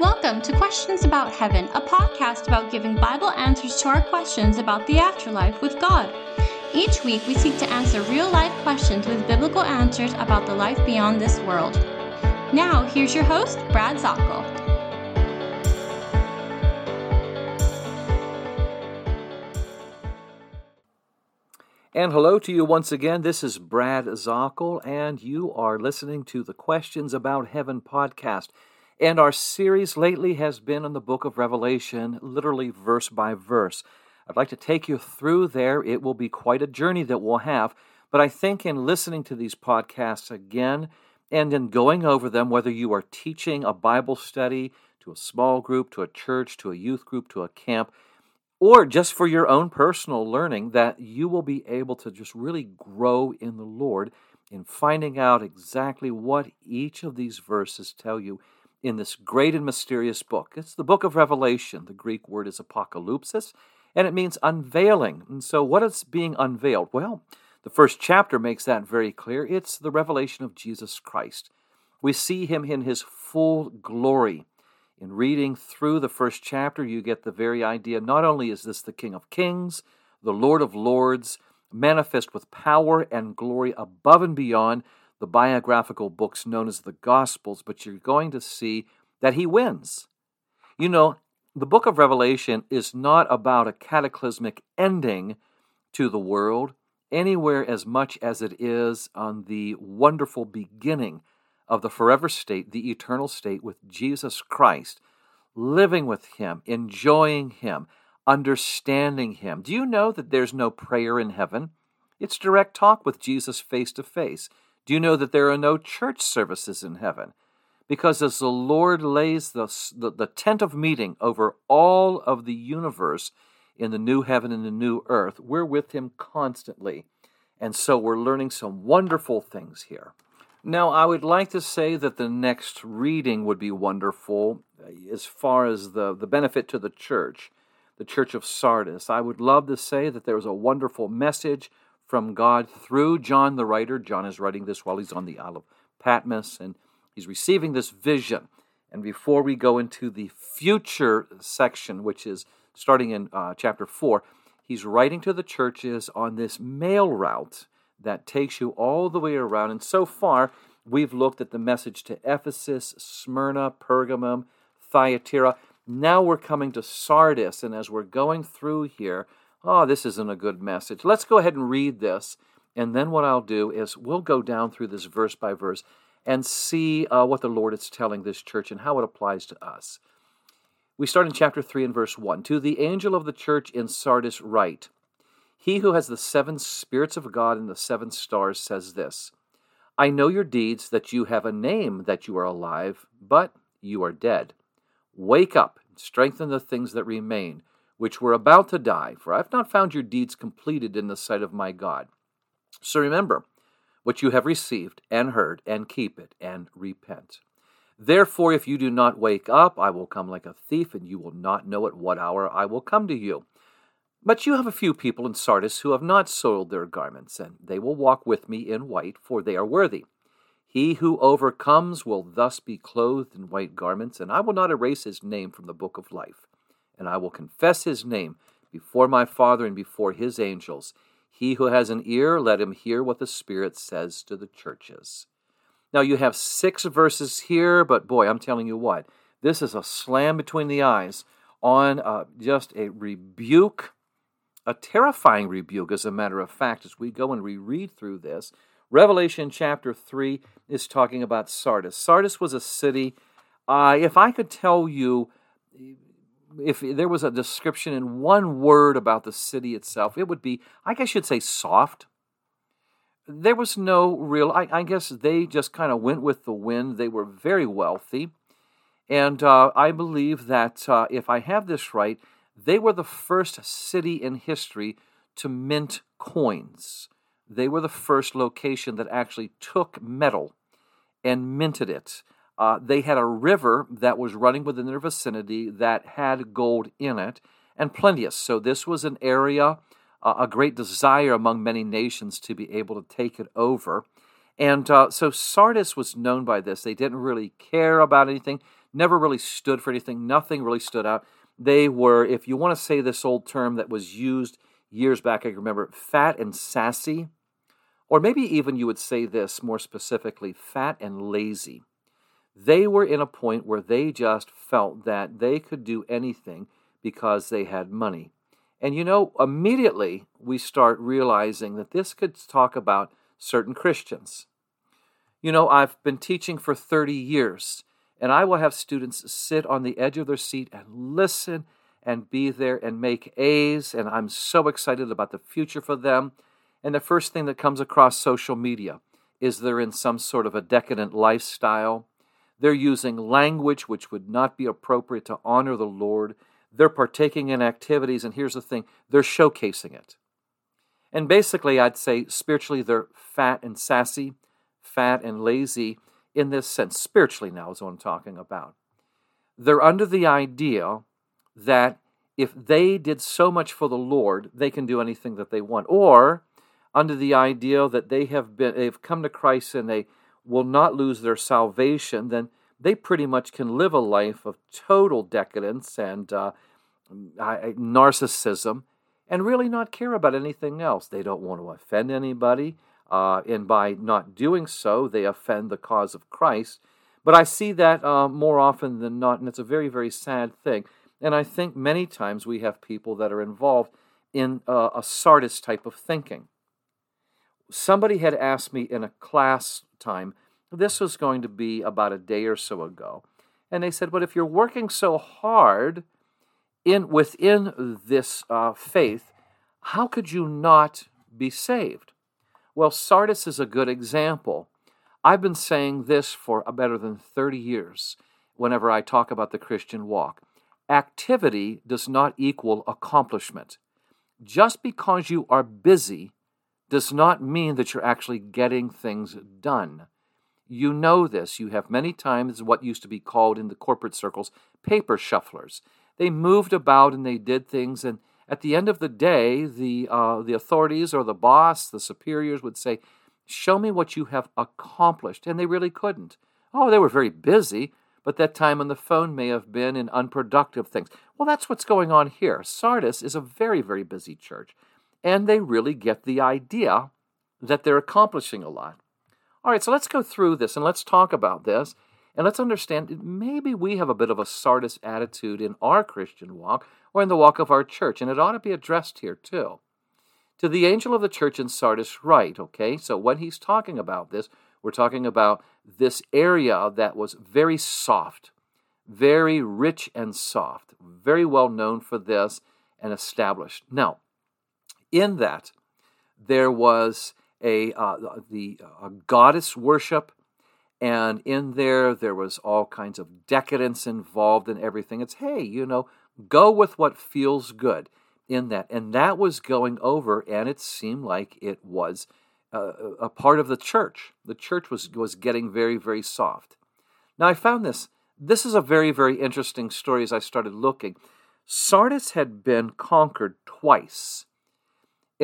Welcome to Questions About Heaven, a podcast about giving Bible answers to our questions about the afterlife with God. Each week, we seek to answer real life questions with biblical answers about the life beyond this world. Now, here's your host, Brad Zockoll. And hello to you once again. This is Brad Zockoll, and you are listening to the Questions About Heaven podcast. And our series lately has been on the book of Revelation, literally verse by verse. I'd like to take you through there. It will be quite a journey that we'll have. But I think in listening to these podcasts again and in going over them, whether you are teaching a Bible study to a small group, to a church, to a youth group, to a camp, or just for your own personal learning, that you will be able to just really grow in the Lord in finding out exactly what each of these verses tell you in this great and mysterious book. It's the book of Revelation. The Greek word is apocalypsis, and it means unveiling. And so, what is being unveiled? Well, the first chapter makes that very clear. It's the revelation of Jesus Christ. We see him in his full glory. In reading through the first chapter, you get the very idea not only is this the King of Kings, the Lord of Lords, manifest with power and glory above and beyond the biographical books known as the Gospels, but you're going to see that he wins. You know, the book of Revelation is not about a cataclysmic ending to the world anywhere as much as it is on the wonderful beginning of the forever state, the eternal state with Jesus Christ, living with Him, enjoying Him, understanding Him. Do you know that there's no prayer in heaven? It's direct talk with Jesus face to face. Do you know that there are no church services in heaven? Because as the Lord lays the, the, the, tent of meeting over all of the universe in the new heaven and the new earth, we're with Him constantly. And so we're learning some wonderful things here. Now, I would like to say that the next reading would be wonderful uh, as far as the, the benefit to the church, the church of Sardis. I would love to say that there was a wonderful message from God through John the writer. John is writing this while he's on the Isle of Patmos, and he's receiving this vision. And before we go into the future section, which is starting in uh, chapter 4, he's writing to the churches on this mail route that takes you all the way around. And so far, we've looked at the message to Ephesus, Smyrna, Pergamum, Thyatira. Now we're coming to Sardis, and as we're going through here, oh, this isn't a good message. Let's go ahead and read this. And then what I'll do is we'll go down through this verse by verse and see uh, what the Lord is telling this church and how it applies to us. We start in chapter 3 and verse 1. To the angel of the church in Sardis, write He who has the seven spirits of God and the seven stars says this I know your deeds, that you have a name, that you are alive, but you are dead. Wake up, strengthen the things that remain which were about to die, for I have not found your deeds completed in the sight of my God. So remember what you have received and heard, and keep it, and repent. Therefore, if you do not wake up, I will come like a thief, and you will not know at what hour I will come to you. But you have a few people in Sardis who have not soiled their garments, and they will walk with me in white, for they are worthy. He who overcomes will thus be clothed in white garments, and I will not erase his name from the book of life and I will confess his name before my Father and before his angels. He who has an ear, let him hear what the Spirit says to the churches. Now, you have six verses here, but boy, I'm telling you what, this is a slam between the eyes on uh, just a rebuke, a terrifying rebuke, as a matter of fact, as we go and reread through this. Revelation chapter 3 is talking about Sardis. Sardis was a city, uh, if I could tell you if there was a description in one word about the city itself, it would be, I guess you'd say, soft. There was no real, I, I guess they just kind of went with the wind. They were very wealthy. And uh, I believe that uh, if I have this right, they were the first city in history to mint coins. They were the first location that actually took metal and minted it. Uh, they had a river that was running within their vicinity that had gold in it and plenteous. So this was an area, uh, a great desire among many nations to be able to take it over. And uh, so Sardis was known by this. They didn't really care about anything. never really stood for anything. Nothing really stood out. They were, if you want to say this old term that was used years back, I remember, fat and sassy. Or maybe even you would say this more specifically fat and lazy. They were in a point where they just felt that they could do anything because they had money. And you know, immediately we start realizing that this could talk about certain Christians. You know, I've been teaching for 30 years, and I will have students sit on the edge of their seat and listen and be there and make A's, and I'm so excited about the future for them. And the first thing that comes across social media is they're in some sort of a decadent lifestyle. They're using language which would not be appropriate to honor the Lord. They're partaking in activities, and here's the thing they're showcasing it. And basically, I'd say spiritually, they're fat and sassy, fat and lazy in this sense. Spiritually, now is what I'm talking about. They're under the idea that if they did so much for the Lord, they can do anything that they want. Or under the idea that they have been they've come to Christ and they will not lose their salvation, then they pretty much can live a life of total decadence and uh, narcissism and really not care about anything else. They don't want to offend anybody, uh, and by not doing so, they offend the cause of Christ. But I see that uh, more often than not, and it's a very, very sad thing. And I think many times we have people that are involved in uh, a Sardis type of thinking somebody had asked me in a class time, this was going to be about a day or so ago, and they said, "But if you're working so hard in within this uh, faith, how could you not be saved?" Well, Sardis is a good example. I've been saying this for better than 30 years whenever I talk about the Christian walk. Activity does not equal accomplishment. Just because you are busy does not mean that you're actually getting things done. You know this. You have many times what used to be called in the corporate circles paper shufflers. They moved about and they did things, and at the end of the day, the uh, the authorities or the boss, the superiors would say, "Show me what you have accomplished," and they really couldn't. Oh, they were very busy, but that time on the phone may have been in unproductive things. Well, that's what's going on here. Sardis is a very, very busy church and they really get the idea that they're accomplishing a lot. All right, so let's go through this and let's talk about this and let's understand maybe we have a bit of a Sardis attitude in our Christian walk or in the walk of our church, and it ought to be addressed here too. To the angel of the church in Sardis, write, okay? So when he's talking about this, we're talking about this area that was very soft, very rich and soft, very well known for this and established. Now, in that, there was a uh, the goddess worship, and in there there was all kinds of decadence involved in everything. It's hey, you know, go with what feels good in that, and that was going over, and it seemed like it was uh, a part of the church. The church was was getting very very soft. Now I found this. This is a very very interesting story as I started looking. Sardis had been conquered twice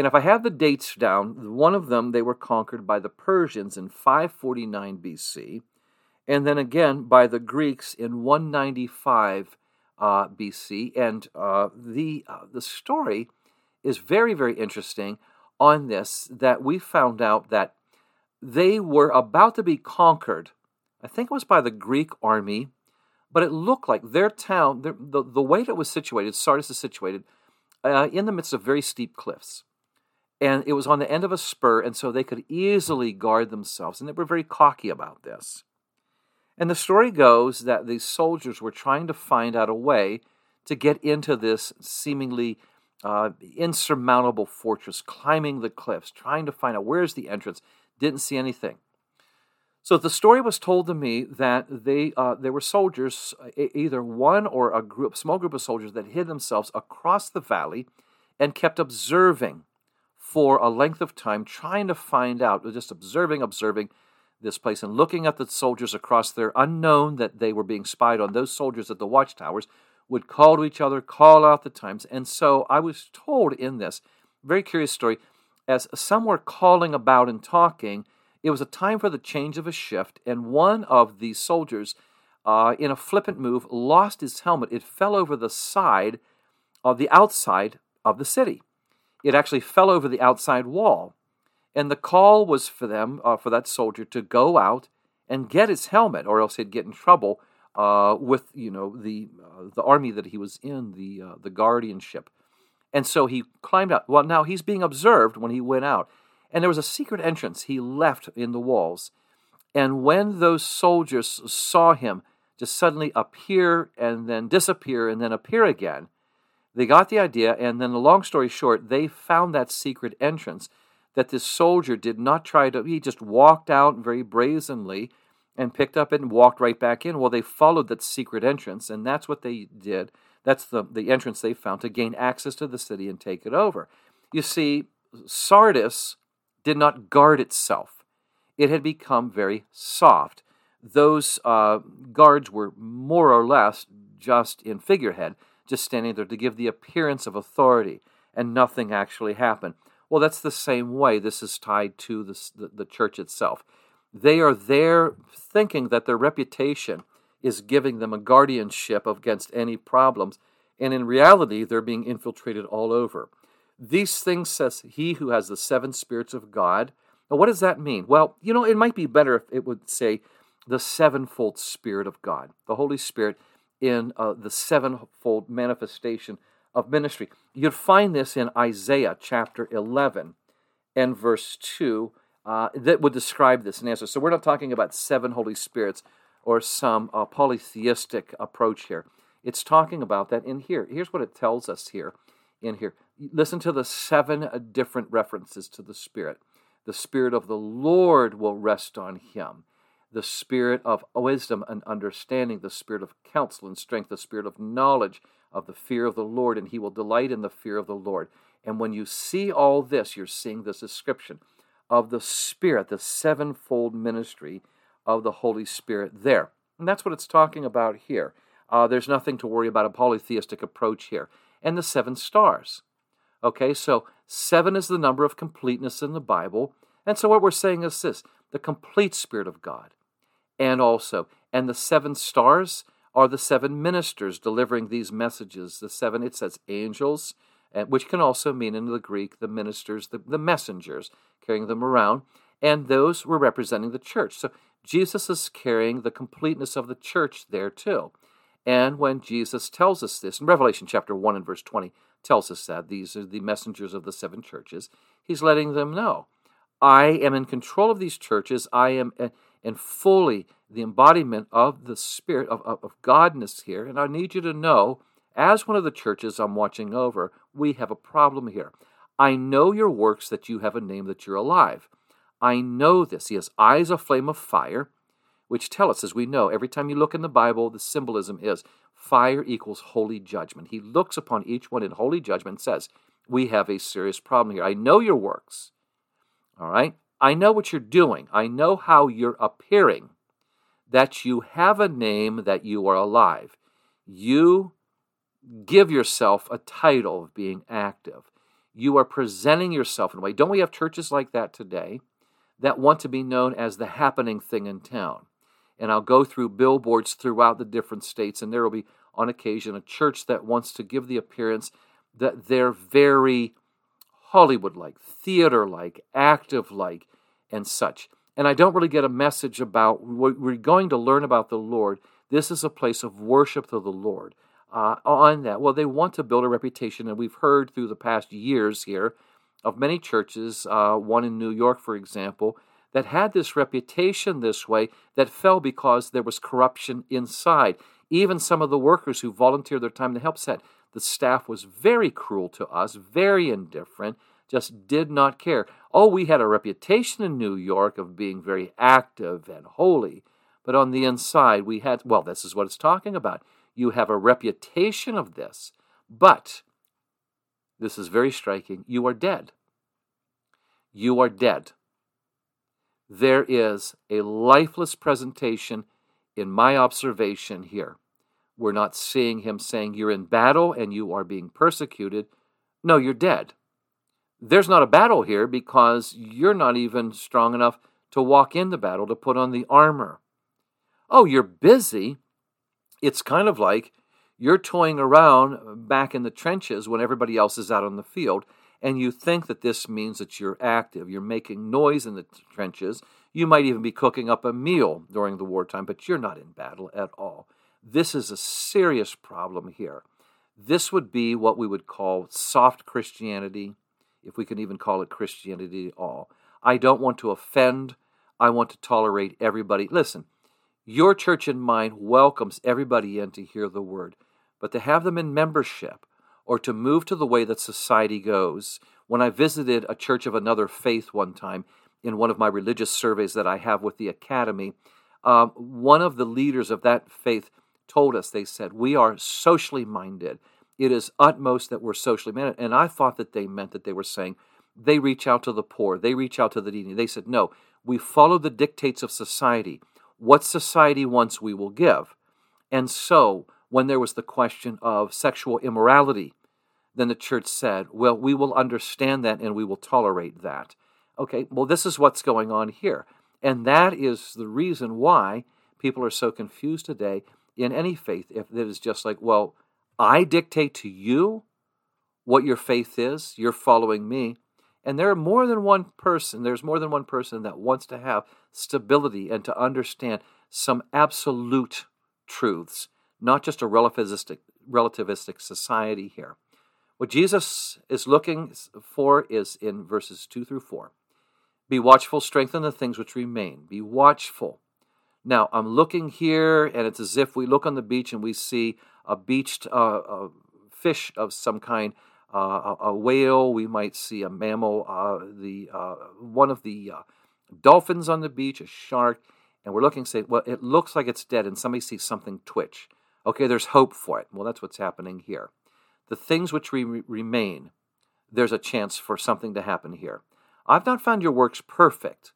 and if I have the dates down, one of them they were conquered by the Persians in 549 BC, and then again by the Greeks in 195 uh, BC. And uh, the uh, the story is very very interesting on this. That we found out that they were about to be conquered. I think it was by the Greek army, but it looked like their town, their, the the way that it was situated, Sardis is situated uh, in the midst of very steep cliffs and it was on the end of a spur, and so they could easily guard themselves, and they were very cocky about this. And the story goes that these soldiers were trying to find out a way to get into this seemingly uh, insurmountable fortress, climbing the cliffs, trying to find out where's the entrance. Didn't see anything. So the story was told to me that they uh, there were soldiers, either one or a group, small group of soldiers that hid themselves across the valley and kept observing for a length of time trying to find out, just observing, observing this place and looking at the soldiers across there, unknown that they were being spied on. Those soldiers at the watchtowers would call to each other, call out the times. And so I was told in this very curious story, as some were calling about and talking, it was a time for the change of a shift, and one of the soldiers uh, in a flippant move, lost his helmet. It fell over the side of the outside of the city. It actually fell over the outside wall. And the call was for them, uh, for that soldier, to go out and get his helmet, or else he'd get in trouble uh, with, you know, the uh, the army that he was in, the uh, the guardianship. And so he climbed out. Well, now he's being observed when he went out, and there was a secret entrance he left in the walls. And when those soldiers saw him just suddenly appear and then disappear and then appear again, they got the idea. And then, the long story short, they found that secret entrance that this soldier did not try to, he just walked out very brazenly and picked up it and walked right back in. Well, they followed that secret entrance, and that's what they did. That's the, the entrance they found to gain access to the city and take it over. You see, Sardis did not guard itself, it had become very soft. Those uh, guards were more or less just in figurehead, just standing there to give the appearance of authority, and nothing actually happened. Well, that's the same way this is tied to the, the church itself. They are there thinking that their reputation is giving them a guardianship against any problems, and in reality, they're being infiltrated all over. These things says he who has the seven spirits of God. Now, what does that mean? Well, you know, it might be better if it would say the sevenfold Spirit of God, the Holy Spirit in uh, the sevenfold manifestation of ministry. You'd find this in Isaiah chapter 11 and verse 2 uh, that would describe this and answer. So we're not talking about seven Holy Spirits or some uh, polytheistic approach here. It's talking about that in here. Here's what it tells us here in here. Listen to the seven different references to the Spirit. The Spirit of the Lord will rest on him the spirit of wisdom and understanding, the spirit of counsel and strength, the spirit of knowledge, of the fear of the Lord, and he will delight in the fear of the Lord. And when you see all this, you're seeing this description of the Spirit, the sevenfold ministry of the Holy Spirit there. And that's what it's talking about here. Uh, there's nothing to worry about a polytheistic approach here. And the seven stars. Okay, so seven is the number of completeness in the Bible. And so what we're saying is this the complete Spirit of God and also, and the seven stars are the seven ministers delivering these messages. The seven, it says angels, which can also mean in the Greek the ministers, the, the messengers, carrying them around. And those were representing the church. So Jesus is carrying the completeness of the church there too. And when Jesus tells us this, in Revelation chapter 1 and verse 20 tells us that these are the messengers of the seven churches, he's letting them know I am in control of these churches. I am eh, and fully the embodiment of the spirit of, of, of Godness here. And I need you to know, as one of the churches I'm watching over, we have a problem here. I know your works that you have a name that you're alive. I know this. He has eyes a flame of fire, which tell us, as we know, every time you look in the Bible, the symbolism is fire equals holy judgment. He looks upon each one in holy judgment and says, We have a serious problem here. I know your works. All right? I know what you're doing. I know how you're appearing, that you have a name, that you are alive. You give yourself a title of being active. You are presenting yourself in a way. Don't we have churches like that today that want to be known as the happening thing in town? And I'll go through billboards throughout the different states, and there will be, on occasion, a church that wants to give the appearance that they're very Hollywood like, theater like, active like, and such. And I don't really get a message about, what we're going to learn about the Lord. This is a place of worship to the Lord. Uh, on that, well, they want to build a reputation, and we've heard through the past years here of many churches, uh, one in New York, for example, that had this reputation this way that fell because there was corruption inside. Even some of the workers who volunteered their time to help said the staff was very cruel to us, very indifferent, just did not care. Oh, we had a reputation in New York of being very active and holy, but on the inside we had, well, this is what it's talking about. You have a reputation of this, but this is very striking. You are dead. You are dead. There is a lifeless presentation in my observation here. We're not seeing him saying you're in battle and you are being persecuted. No, you're dead there's not a battle here because you're not even strong enough to walk in the battle to put on the armor. Oh, you're busy. It's kind of like you're toying around back in the trenches when everybody else is out on the field, and you think that this means that you're active. You're making noise in the trenches. You might even be cooking up a meal during the wartime, but you're not in battle at all. This is a serious problem here. This would be what we would call soft Christianity, if we can even call it Christianity at all. I don't want to offend. I want to tolerate everybody. Listen, your church and mine welcomes everybody in to hear the word but to have them in membership or to move to the way that society goes. When I visited a church of another faith one time in one of my religious surveys that I have with the academy, um, one of the leaders of that faith told us, they said, We are socially minded. It is utmost that we're socially minded. And I thought that they meant that they were saying they reach out to the poor, they reach out to the needy. They said, No, we follow the dictates of society. What society wants, we will give. And so, when there was the question of sexual immorality, then the church said, well, we will understand that and we will tolerate that. Okay, well, this is what's going on here. And that is the reason why people are so confused today in any faith. If it is just like, well, I dictate to you what your faith is, you're following me. And there are more than one person, there's more than one person that wants to have stability and to understand some absolute truths not just a relativistic, relativistic society here. What Jesus is looking for is in verses 2 through 4. Be watchful, strengthen the things which remain. Be watchful. Now, I'm looking here, and it's as if we look on the beach and we see a beached uh, a fish of some kind, uh, a, whale. We might see a mammal, uh, the uh, one of the uh, dolphins on the beach, a shark, and we're looking, say, well, it looks like it's dead, and somebody sees something twitch. Okay, there's hope for it. Well, that's what's happening here. The things which re- remain, there's a chance for something to happen here. I've not found your works perfect.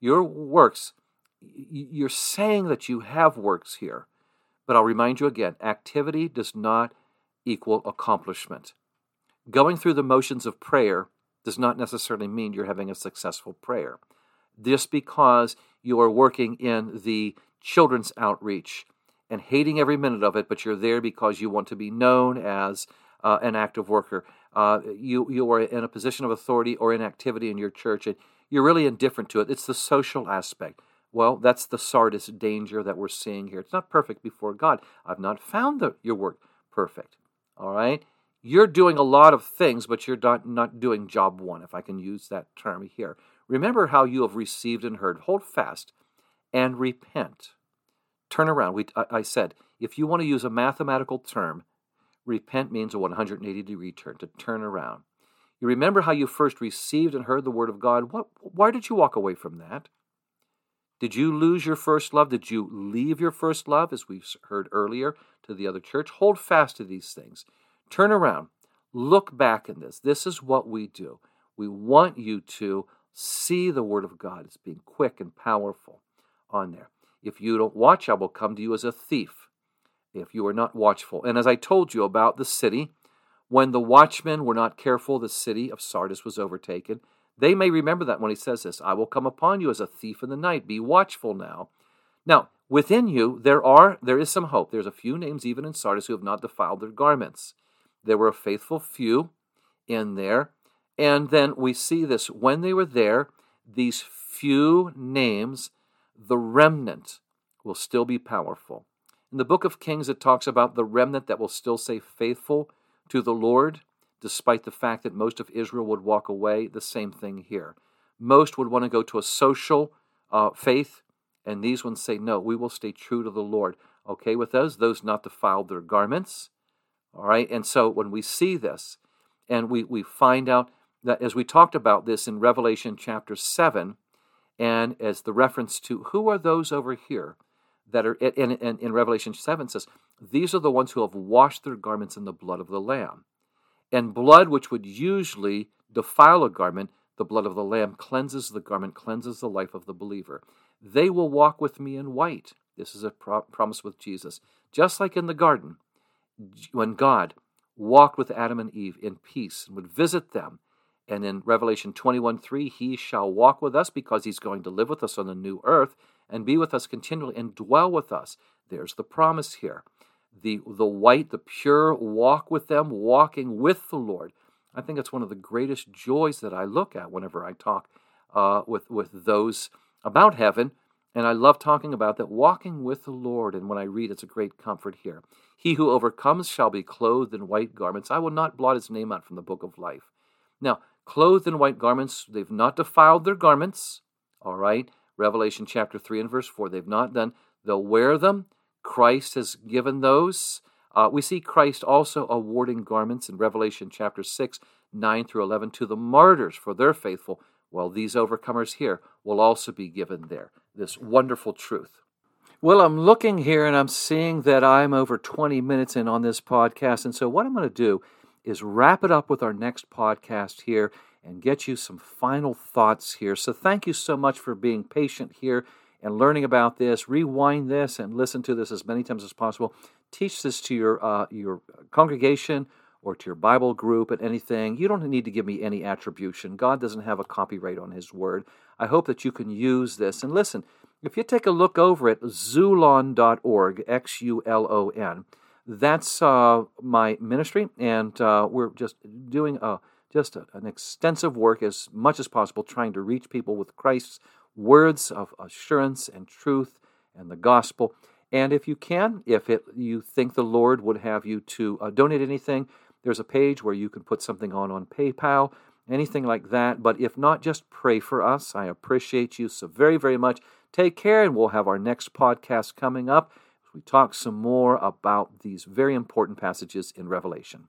Your works, you're saying that you have works here, but I'll remind you again activity does not equal accomplishment. Going through the motions of prayer does not necessarily mean you're having a successful prayer. Just because you are working in the children's outreach and hating every minute of it, but you're there because you want to be known as uh, an active worker. Uh, you you are in a position of authority or in activity in your church, and you're really indifferent to it. It's the social aspect. Well, that's the Sardis danger that we're seeing here. It's not perfect before God. I've not found the, your work perfect. All right? You're doing a lot of things, but you're not, not doing job one, if I can use that term here. Remember how you have received and heard. Hold fast and repent. Turn around. We, I, I said, if you want to use a mathematical term, repent means a 180 degree turn, to turn around. You remember how you first received and heard the word of God. What, why did you walk away from that? Did you lose your first love? Did you leave your first love, as we've heard earlier, to the other church? Hold fast to these things. Turn around. Look back in this. This is what we do. We want you to see the Word of God as being quick and powerful on there. If you don't watch, I will come to you as a thief, if you are not watchful. And as I told you about the city, when the watchmen were not careful, the city of Sardis was overtaken. They may remember that when he says this I will come upon you as a thief in the night. Be watchful now. Now, within you, there are there is some hope. There's a few names even in Sardis who have not defiled their garments. There were a faithful few in there. And then we see this when they were there, these few names the remnant will still be powerful. In the book of Kings, it talks about the remnant that will still stay faithful to the Lord, despite the fact that most of Israel would walk away. The same thing here. Most would want to go to a social uh, faith, and these ones say, No, we will stay true to the Lord. Okay with those? Those not defiled their garments. All right, and so when we see this, and we, we find out that as we talked about this in Revelation chapter 7, and as the reference to who are those over here that are in, in, in Revelation 7 says, These are the ones who have washed their garments in the blood of the Lamb. And blood, which would usually defile a garment, the blood of the Lamb cleanses the garment, cleanses the life of the believer. They will walk with me in white. This is a pro- promise with Jesus. Just like in the garden, when God walked with Adam and Eve in peace and would visit them and in Revelation 21 3, he shall walk with us because he's going to live with us on the new earth and be with us continually and dwell with us. There's the promise here. The, the white, the pure, walk with them, walking with the Lord. I think it's one of the greatest joys that I look at whenever I talk uh, with, with those about heaven. And I love talking about that, walking with the Lord. And when I read, it's a great comfort here. He who overcomes shall be clothed in white garments. I will not blot his name out from the book of life. Now, clothed in white garments, they've not defiled their garments. All right. Revelation chapter 3 and verse 4. They've not done, they'll wear them. Christ has given those. Uh, we see Christ also awarding garments in Revelation chapter 6, 9 through 11 to the martyrs for their faithful, Well, these overcomers here will also be given there. This wonderful truth. Well, I'm looking here and I'm seeing that I'm over 20 minutes in on this podcast. And so, what I'm going to do is wrap it up with our next podcast here and get you some final thoughts here. So, thank you so much for being patient here and learning about this. Rewind this and listen to this as many times as possible. Teach this to your uh, your congregation or to your Bible group and anything. You don't need to give me any attribution. God doesn't have a copyright on His Word. I hope that you can use this. And listen, if you take a look over at xulon.org, X U L O N, that's uh, my ministry, and uh, we're just doing a just a, an extensive work as much as possible trying to reach people with Christ's words of assurance and truth and the gospel. And if you can, if it, you think the Lord would have you to uh, donate anything, there's a page where you can put something on on PayPal, anything like that. But if not, just pray for us. I appreciate you so very, very much. Take care, and we'll have our next podcast coming up. We talk some more about these very important passages in Revelation.